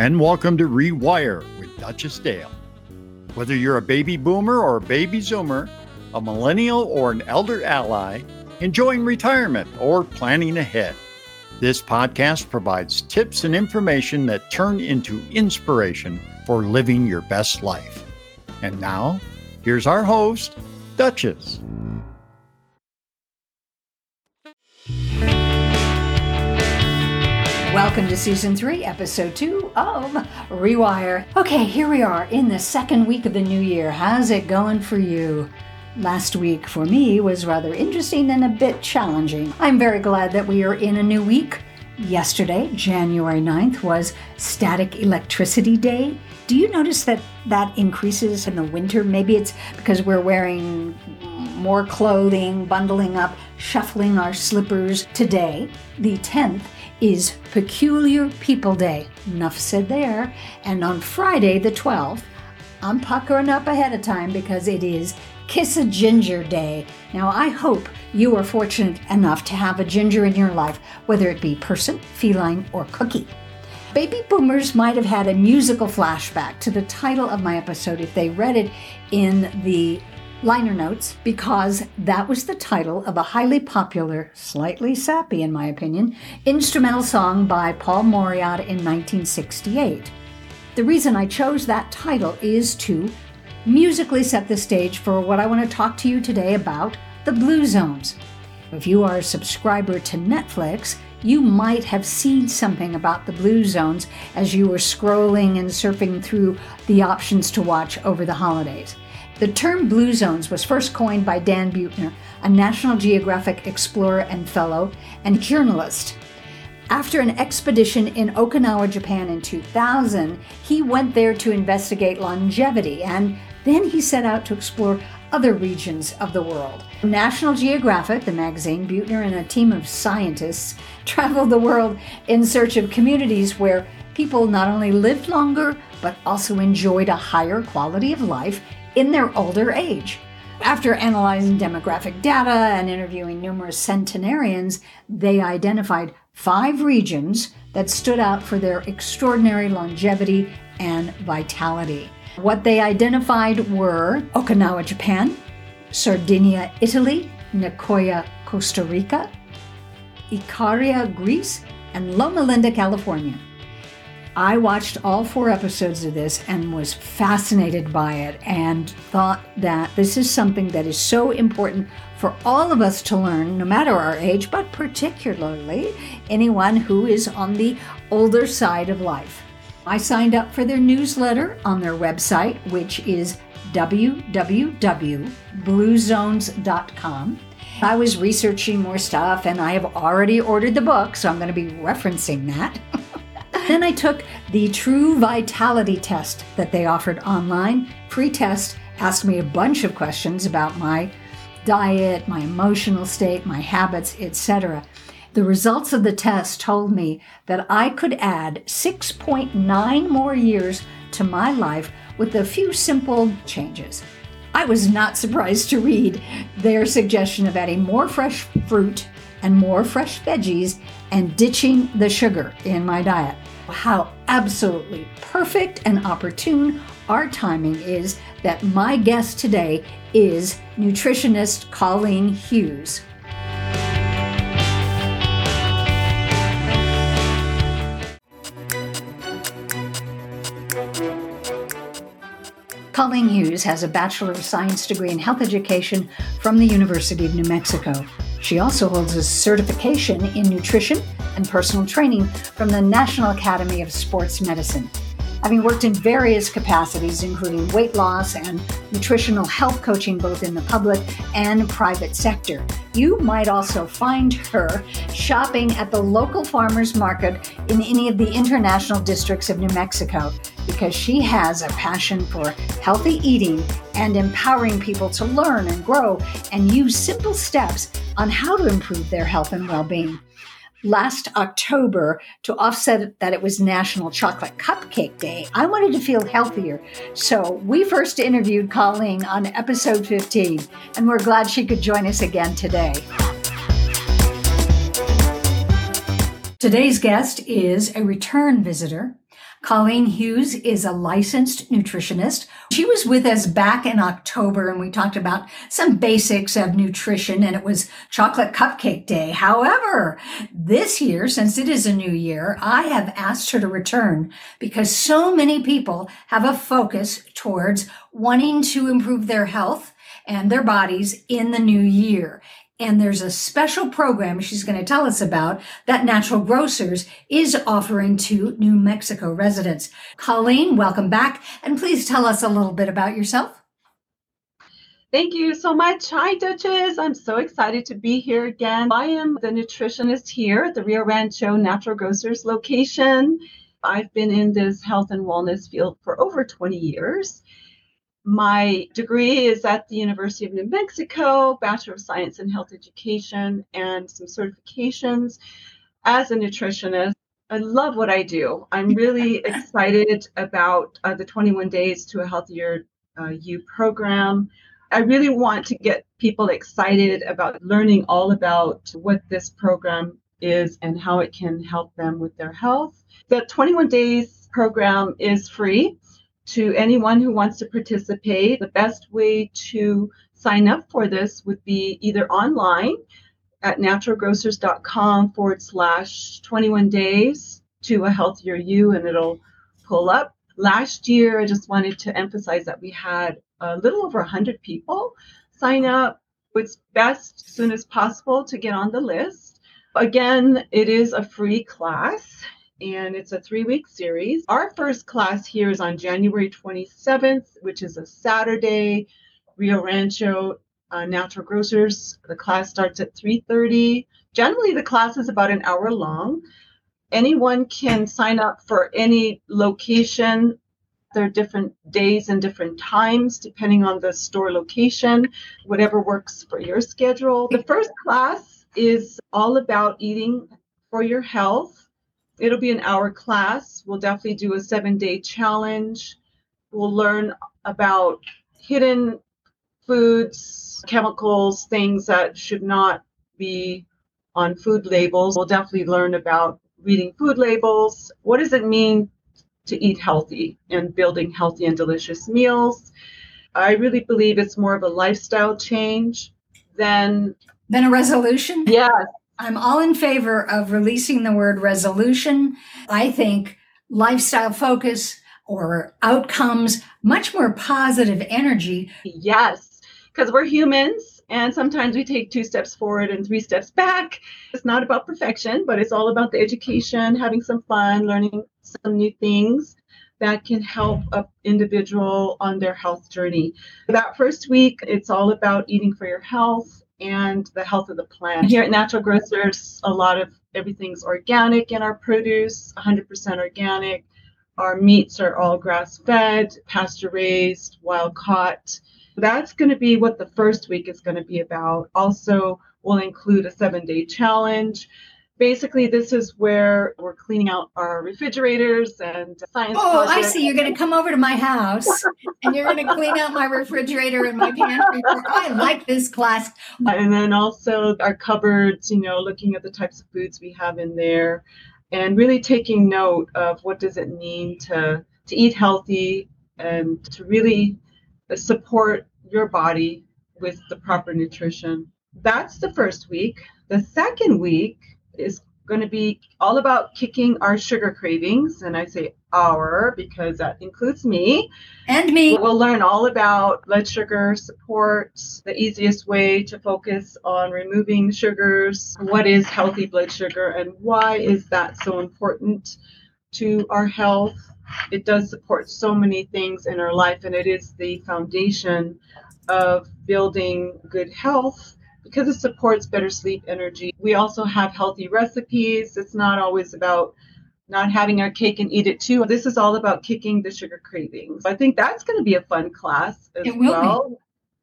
and welcome to Rewire with Duchess Dale. Whether you're a baby boomer or a baby zoomer, a millennial or an elder ally, enjoying retirement or planning ahead, this podcast provides tips and information that turn into inspiration for living your best life. And now, here's our host, Duchess. Welcome to season three, episode two of Rewire. Okay, here we are in the second week of the new year. How's it going for you? Last week for me was rather interesting and a bit challenging. I'm very glad that we are in a new week. Yesterday, January 9th, was Static Electricity Day. Do you notice that that increases in the winter? Maybe it's because we're wearing more clothing, bundling up, shuffling our slippers. Today, the 10th, is Peculiar People Day. Enough said there. And on Friday, the 12th, I'm puckering up ahead of time because it is Kiss a Ginger Day. Now, I hope you are fortunate enough to have a ginger in your life, whether it be person, feline, or cookie. Baby boomers might have had a musical flashback to the title of my episode if they read it in the liner notes because that was the title of a highly popular, slightly sappy in my opinion, instrumental song by Paul Mauriat in 1968. The reason I chose that title is to musically set the stage for what I want to talk to you today about the Blue Zones. If you are a subscriber to Netflix, you might have seen something about the Blue Zones as you were scrolling and surfing through the options to watch over the holidays. The term Blue Zones was first coined by Dan Buettner, a National Geographic explorer and fellow and journalist. After an expedition in Okinawa, Japan in 2000, he went there to investigate longevity and then he set out to explore other regions of the world. National Geographic, the magazine, Buettner and a team of scientists traveled the world in search of communities where people not only lived longer, but also enjoyed a higher quality of life in their older age. After analyzing demographic data and interviewing numerous centenarians, they identified five regions that stood out for their extraordinary longevity and vitality. What they identified were Okinawa, Japan, Sardinia, Italy, Nicoya, Costa Rica, Icaria, Greece, and Loma Linda, California. I watched all four episodes of this and was fascinated by it and thought that this is something that is so important for all of us to learn, no matter our age, but particularly anyone who is on the older side of life. I signed up for their newsletter on their website, which is www.bluezones.com. I was researching more stuff and I have already ordered the book, so I'm going to be referencing that. Then I took the True Vitality test that they offered online. Free test asked me a bunch of questions about my diet, my emotional state, my habits, etc. The results of the test told me that I could add 6.9 more years to my life with a few simple changes. I was not surprised to read their suggestion of adding more fresh fruit and more fresh veggies and ditching the sugar in my diet. How absolutely perfect and opportune our timing is that my guest today is nutritionist Colleen Hughes. Colleen Hughes has a Bachelor of Science degree in health education from the University of New Mexico. She also holds a certification in nutrition and personal training from the National Academy of Sports Medicine. Having worked in various capacities, including weight loss and nutritional health coaching both in the public and private sector, you might also find her shopping at the local farmers market in any of the international districts of New Mexico because she has a passion for healthy eating and empowering people to learn and grow and use simple steps on how to improve their health and well being last October to offset that it was National Chocolate Cupcake Day, I wanted to feel healthier. So we first interviewed Colleen on episode 15, and we're glad she could join us again today. Today's guest is a return visitor. Colleen Hughes is a licensed nutritionist. She was with us back in October and we talked about some basics of nutrition and it was chocolate cupcake day. However, this year, since it is a new year, I have asked her to return because so many people have a focus towards wanting to improve their health and their bodies in the new year. And there's a special program she's going to tell us about that Natural Grocers is offering to New Mexico residents. Colleen, welcome back. And please tell us a little bit about yourself. Thank you so much. Hi, Duchess. I'm so excited to be here again. I am the nutritionist here at the Rio Rancho Natural Grocers location. I've been in this health and wellness field for over 20 years. My degree is at the University of New Mexico, Bachelor of Science in Health Education, and some certifications as a nutritionist. I love what I do. I'm really excited about uh, the 21 Days to a Healthier uh, You program. I really want to get people excited about learning all about what this program is and how it can help them with their health. The 21 Days program is free to anyone who wants to participate. The best way to sign up for this would be either online at naturalgrocers.com forward slash 21 days to a healthier you, and it'll pull up. Last year, I just wanted to emphasize that we had a little over 100 people sign up. It's best as soon as possible to get on the list. Again, it is a free class and it's a three week series. Our first class here is on January 27th, which is a Saturday, Rio Rancho uh, Natural Grocers. The class starts at 3:30. Generally, the class is about an hour long. Anyone can sign up for any location. There are different days and different times depending on the store location, whatever works for your schedule. The first class is all about eating for your health it'll be an hour class. We'll definitely do a seven day challenge. We'll learn about hidden foods, chemicals, things that should not be on food labels. We'll definitely learn about reading food labels. What does it mean to eat healthy and building healthy and delicious meals? I really believe it's more of a lifestyle change than than a resolution. Yes, I'm all in favor of releasing the word resolution. I think lifestyle focus or outcomes, much more positive energy. Yes, because we're humans and sometimes we take two steps forward and three steps back. It's not about perfection, but it's all about the education, having some fun, learning some new things that can help an individual on their health journey. That first week, it's all about eating for your health and the health of the plant. Here at Natural Grocers, a lot of everything's organic in our produce, 100% organic. Our meats are all grass fed, pasture raised, wild caught. That's going to be what the first week is going to be about. Also, we'll include a seven day challenge basically this is where we're cleaning out our refrigerators and science oh projects. i see. You're going to come over to my house and you're going to clean out my refrigerator and my pantry. I like this class. And then also our cupboards you know looking at the types of foods we have in there and really taking note of what does it mean to to eat healthy and to really uh, support your body with the proper nutrition. That's the first week. The second week is going to be all about kicking our sugar cravings. And I say our because that includes me. And me. We'll learn all about blood sugar support, the easiest way to focus on removing sugars, what is healthy blood sugar, and why is that so important to our health. It does support so many things in our life, and it is the foundation of building good health because it supports better sleep energy. We also have healthy recipes. It's not always about not having our cake and eat it too. This is all about kicking the sugar cravings. I think that's going to be a fun class as it will well. Be.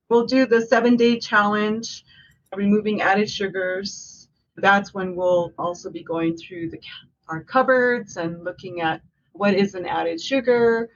We'll do the seven day challenge, removing added sugars. That's when we'll also be going through the our cupboards and looking at what is an added sugar.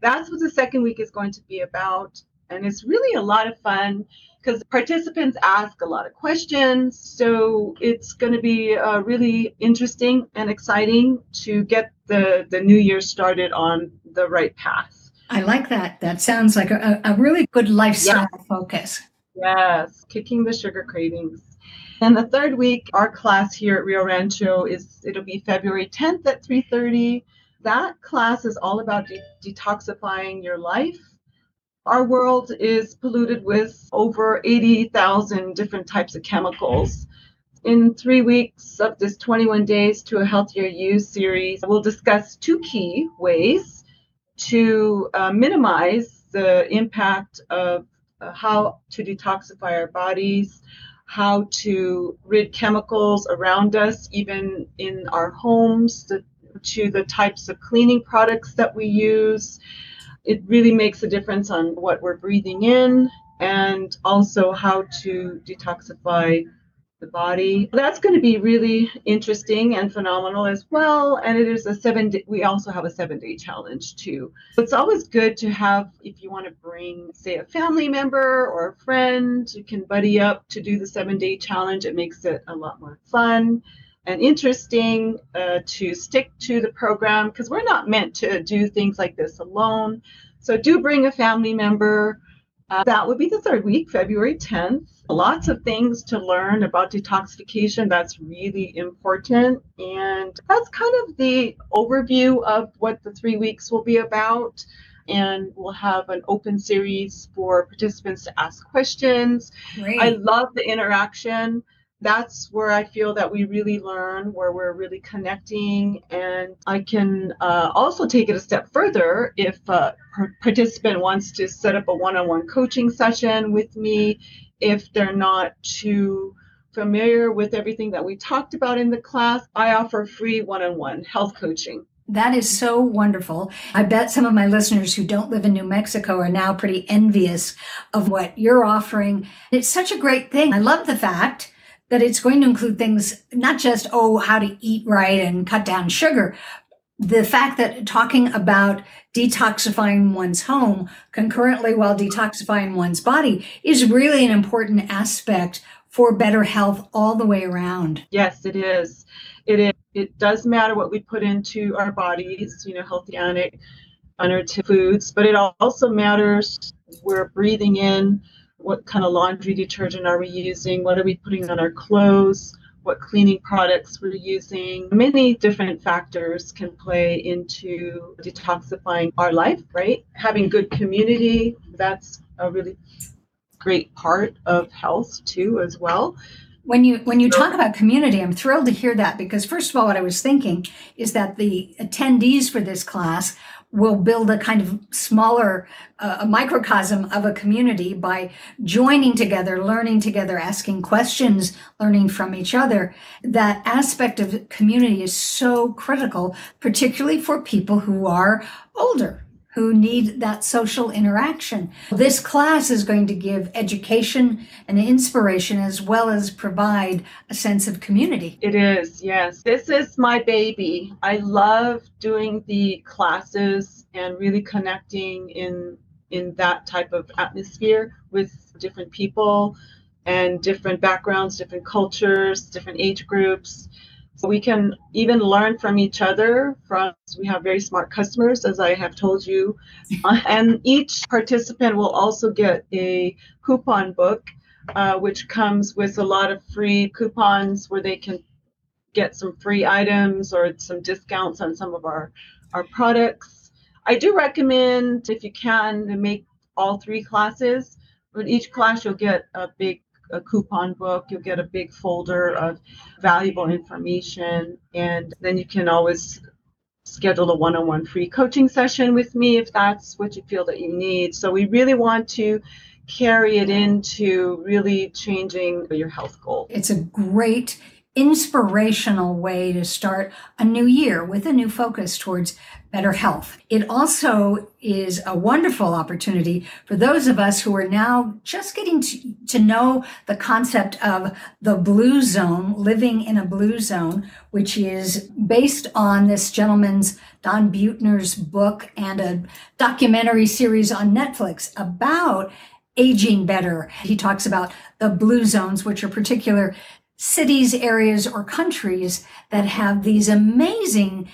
That's what the second week is going to be about. And it's really a lot of fun because participants ask a lot of questions. So it's going to be uh, really interesting and exciting to get the, the new year started on the right path. I like that. That sounds like a, a really good lifestyle yeah. focus. Yes, kicking the sugar cravings. And the third week, our class here at Rio Rancho is it'll be February 10th at 3:30. That class is all about de- detoxifying your life. Our world is polluted with over 80,000 different types of chemicals. In three weeks of this 21 Days to a Healthier You series, we'll discuss two key ways to uh, minimize the impact of uh, how to detoxify our bodies, how to rid chemicals around us, even in our homes, the, to the types of cleaning products that we use. It really makes a difference on what we're breathing in and also how to detoxify the body. That's going to be really interesting and phenomenal as well. And it is a seven day, we also have a seven day challenge too. So It's always good to have, if you want to bring, say, a family member or a friend, you can buddy up to do the seven day challenge. It makes it a lot more fun and interesting uh, to stick to the program because we're not meant to do things like this alone. So do bring a family member uh, that would be the third week, February 10th. Lots of things to learn about detoxification. That's really important. And that's kind of the overview of what the three weeks will be about. And we'll have an open series for participants to ask questions. Great. I love the interaction that's where I feel that we really learn, where we're really connecting. And I can uh, also take it a step further if a participant wants to set up a one on one coaching session with me, if they're not too familiar with everything that we talked about in the class, I offer free one on one health coaching. That is so wonderful. I bet some of my listeners who don't live in New Mexico are now pretty envious of what you're offering. It's such a great thing. I love the fact that it's going to include things not just, oh, how to eat right and cut down sugar. The fact that talking about detoxifying one's home concurrently while detoxifying one's body is really an important aspect for better health all the way around. Yes, it is. It is. It does matter what we put into our bodies, you know, healthy ionic, unrelated foods, but it also matters we're breathing in what kind of laundry detergent are we using? What are we putting on our clothes? What cleaning products we're using? Many different factors can play into detoxifying our life, right? Having good community, that's a really great part of health too, as well when you when you talk about community i'm thrilled to hear that because first of all what i was thinking is that the attendees for this class will build a kind of smaller uh, a microcosm of a community by joining together learning together asking questions learning from each other. That aspect of community is so critical particularly for people who are older who need that social interaction. This class is going to give education and inspiration as well as provide a sense of community. It is, yes. This is my baby. I love doing the classes and really connecting in in that type of atmosphere with different people and different backgrounds, different cultures, different age groups we can even learn from each other. From we have very smart customers, as I have told you, uh, and each participant will also get a coupon book, uh, which comes with a lot of free coupons where they can get some free items or some discounts on some of our our products. I do recommend, if you can, to make all three classes. But each class you'll get a big a coupon book. You'll get a big folder of valuable information, and then you can always schedule a one-on-one free coaching session with me if that's what you feel that you need. So we really want to carry it into really changing your health goal. It's a great inspirational way to start a new year with a new focus towards better health. It also is a wonderful opportunity for those of us who are now just getting to, to know the concept of the blue zone, living in a blue zone, which is based on this gentleman's Don Buettner's book and a documentary series on Netflix about aging better. He talks about the blue zones, which are particular cities, areas, or countries that have these amazing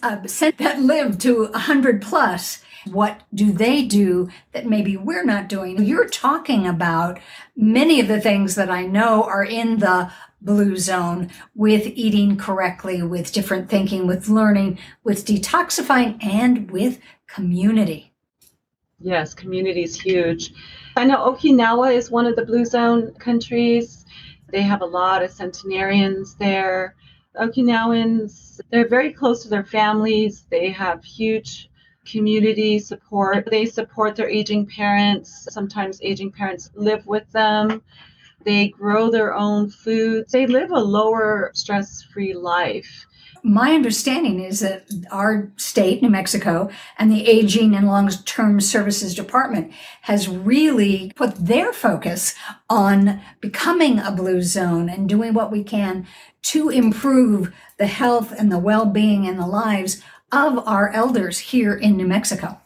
uh, that live to 100 plus. What do they do that maybe we're not doing? You're talking about many of the things that I know are in the blue zone with eating correctly, with different thinking, with learning, with detoxifying, and with community. Yes, community is huge. I know Okinawa is one of the blue zone countries. They have a lot of centenarians there. Okinawans, they're very close to their families. They have huge community support. They support their aging parents. Sometimes aging parents live with them. They grow their own food. They live a lower stress free life. My understanding is that our state, New Mexico, and the Aging and Long Term Services Department has really put their focus on becoming a blue zone and doing what we can to improve the health and the well being and the lives of our elders here in New Mexico.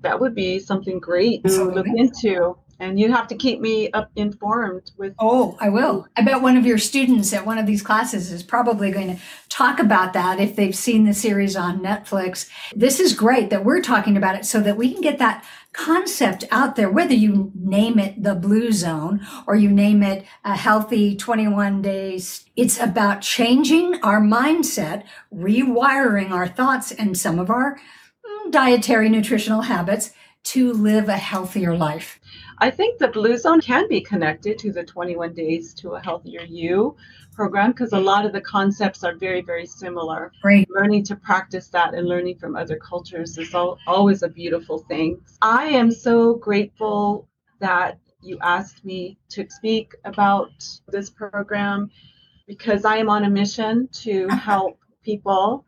That would be something great to look into and you have to keep me up informed with oh i will. I bet one of your students at one of these classes is probably going to talk about that if they've seen the series on netflix. This is great that we're talking about it so that we can get that concept out there whether you name it the blue zone or you name it a healthy 21 days. It's about changing our mindset rewiring our thoughts and some of our mm, dietary nutritional habits to live a healthier life I think the Blue Zone can be connected to the 21 Days to a Healthier You program because a mm-hmm. lot of the concepts are very, very similar. Great. Learning to practice that and learning from other cultures is all, always a beautiful thing. I am so grateful that you asked me to speak about this program because I am on a mission to help people.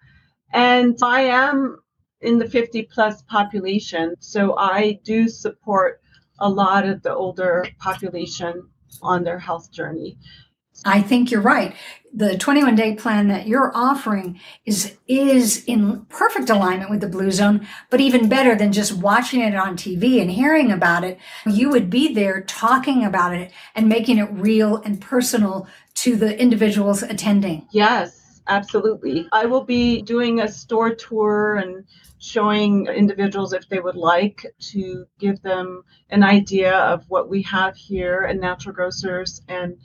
And I am in the 50 plus population, so I do support a lot of the older population on their health journey. I think you're right. The 21 day plan that you're offering is is in perfect alignment with the blue zone, but even better than just watching it on TV and hearing about it. You would be there talking about it and making it real and personal to the individuals attending. Yes, absolutely. I will be doing a store tour and showing individuals if they would like to give them an idea of what we have here at Natural Grocers and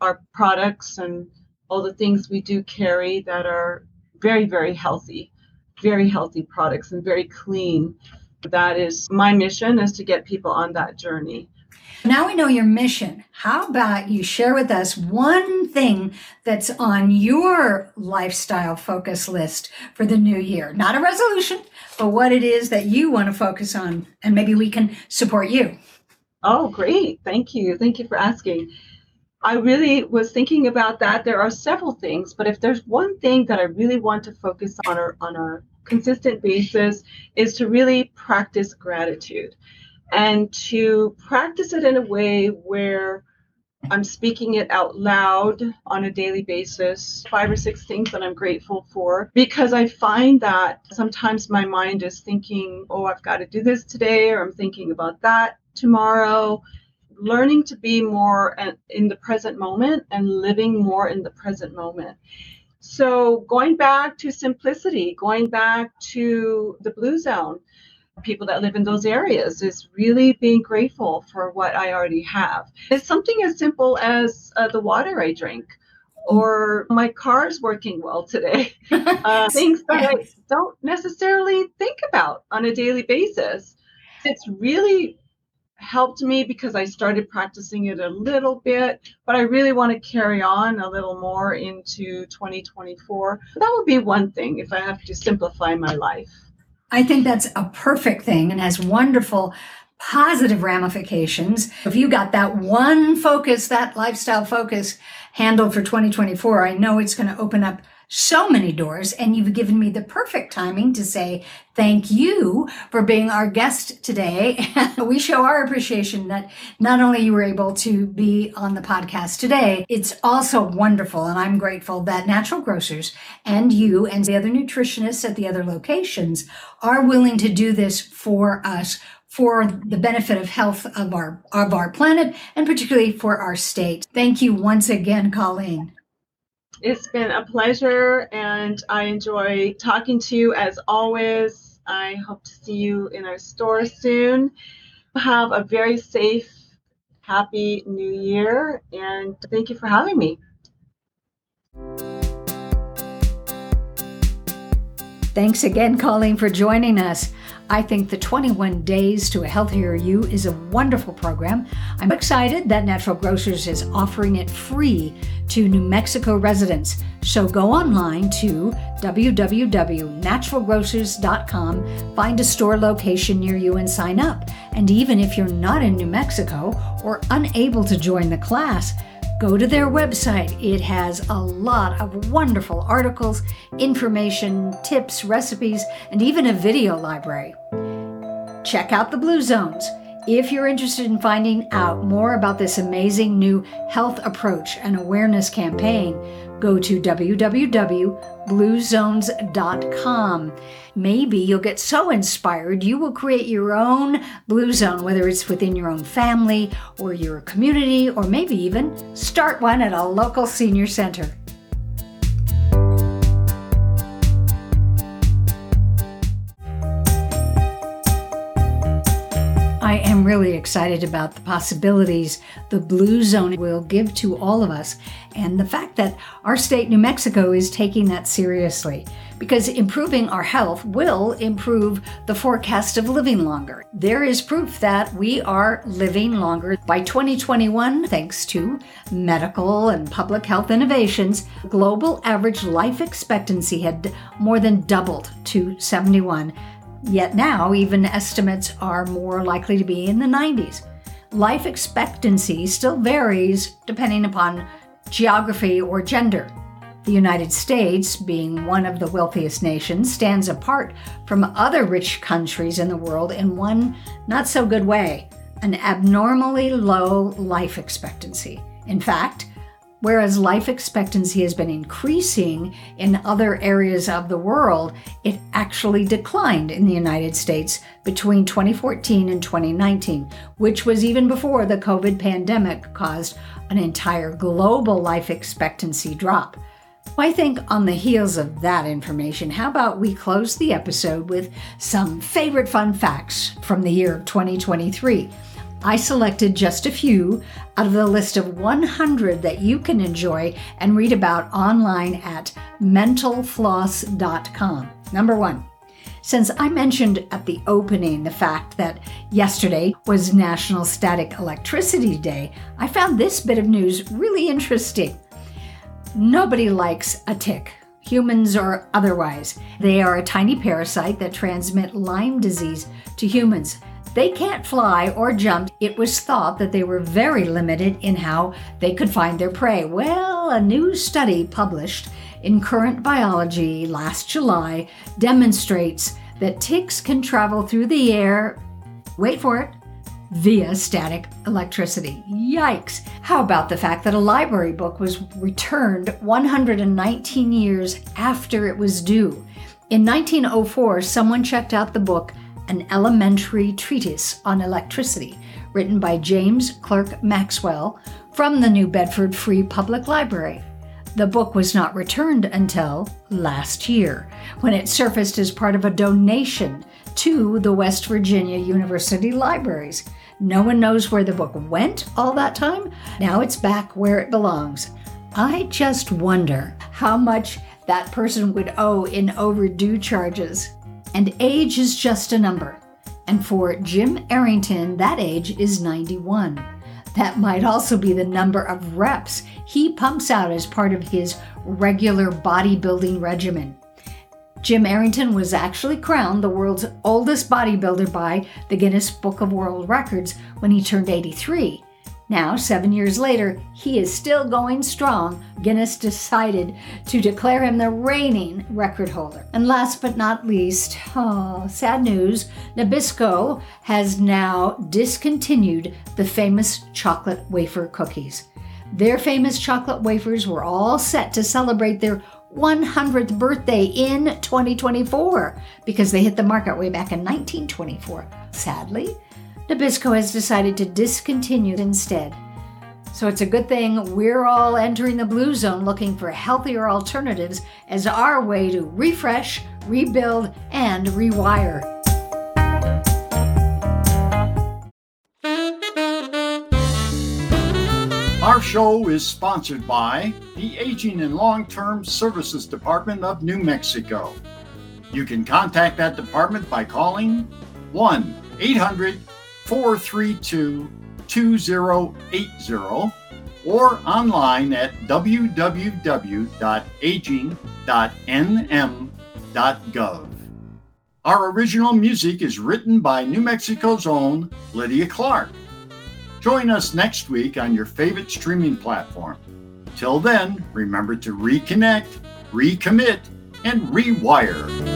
our products and all the things we do carry that are very, very healthy, very healthy products and very clean. That is my mission is to get people on that journey. Now we know your mission. How about you share with us one thing that's on your lifestyle focus list for the new year? Not a resolution, but what it is that you want to focus on, and maybe we can support you. Oh, great. Thank you. Thank you for asking. I really was thinking about that. There are several things, but if there's one thing that I really want to focus on or on a consistent basis is to really practice gratitude and to practice it in a way where I'm speaking it out loud on a daily basis, five or six things that I'm grateful for, because I find that sometimes my mind is thinking, oh, I've got to do this today, or I'm thinking about that tomorrow. Learning to be more in the present moment and living more in the present moment. So, going back to simplicity, going back to the blue zone, people that live in those areas is really being grateful for what I already have. It's something as simple as uh, the water I drink or my car's working well today. Uh, things that. I don't necessarily think about on a daily basis. It's really helped me because I started practicing it a little bit, but I really want to carry on a little more into 2024. That would be one thing if I have to simplify my life. I think that's a perfect thing and has wonderful positive ramifications. If you got that one focus, that lifestyle focus handled for 2024, I know it's going to open up so many doors, and you've given me the perfect timing to say thank you for being our guest today. we show our appreciation that not only you were able to be on the podcast today, it's also wonderful, and I'm grateful that Natural Grocers and you and the other nutritionists at the other locations are willing to do this for us for the benefit of health of our of our planet and particularly for our state. Thank you once again, Colleen. It's been a pleasure and I enjoy talking to you as always. I hope to see you in our store soon. Have a very safe, happy new year and thank you for having me. Thanks again, Colleen, for joining us. I think the 21 Days to a Healthier You is a wonderful program. I'm excited that Natural Grocers is offering it free to New Mexico residents. So go online to www.naturalgrocers.com, find a store location near you, and sign up. And even if you're not in New Mexico or unable to join the class, Go to their website. It has a lot of wonderful articles, information, tips, recipes, and even a video library. Check out the Blue Zones. If you're interested in finding out more about this amazing new health approach and awareness campaign, go to www.bluezones.com. Maybe you'll get so inspired you will create your own blue zone, whether it's within your own family or your community, or maybe even start one at a local senior center. I am really excited about the possibilities the Blue Zone will give to all of us, and the fact that our state, New Mexico, is taking that seriously. Because improving our health will improve the forecast of living longer. There is proof that we are living longer. By 2021, thanks to medical and public health innovations, global average life expectancy had more than doubled to 71 Yet now, even estimates are more likely to be in the 90s. Life expectancy still varies depending upon geography or gender. The United States, being one of the wealthiest nations, stands apart from other rich countries in the world in one not so good way an abnormally low life expectancy. In fact, Whereas life expectancy has been increasing in other areas of the world, it actually declined in the United States between 2014 and 2019, which was even before the COVID pandemic caused an entire global life expectancy drop. Well, I think on the heels of that information, how about we close the episode with some favorite fun facts from the year of 2023? I selected just a few out of the list of 100 that you can enjoy and read about online at mentalfloss.com. Number one, since I mentioned at the opening the fact that yesterday was National Static Electricity Day, I found this bit of news really interesting. Nobody likes a tick, humans or otherwise. They are a tiny parasite that transmit Lyme disease to humans. They can't fly or jump. It was thought that they were very limited in how they could find their prey. Well, a new study published in Current Biology last July demonstrates that ticks can travel through the air, wait for it, via static electricity. Yikes! How about the fact that a library book was returned 119 years after it was due? In 1904, someone checked out the book an elementary treatise on electricity, written by James Clerk Maxwell from the New Bedford Free Public Library. The book was not returned until last year, when it surfaced as part of a donation to the West Virginia University Libraries. No one knows where the book went all that time. Now it's back where it belongs. I just wonder how much that person would owe in overdue charges. And age is just a number. And for Jim Arrington, that age is 91. That might also be the number of reps he pumps out as part of his regular bodybuilding regimen. Jim Arrington was actually crowned the world's oldest bodybuilder by the Guinness Book of World Records when he turned 83. Now, seven years later, he is still going strong. Guinness decided to declare him the reigning record holder. And last but not least, oh, sad news Nabisco has now discontinued the famous chocolate wafer cookies. Their famous chocolate wafers were all set to celebrate their 100th birthday in 2024 because they hit the market way back in 1924. Sadly, Nabisco has decided to discontinue instead. So it's a good thing we're all entering the blue zone looking for healthier alternatives as our way to refresh, rebuild, and rewire. Our show is sponsored by the Aging and Long Term Services Department of New Mexico. You can contact that department by calling 1 800 432 2080 or online at www.aging.nm.gov. Our original music is written by New Mexico's own Lydia Clark. Join us next week on your favorite streaming platform. Till then, remember to reconnect, recommit, and rewire.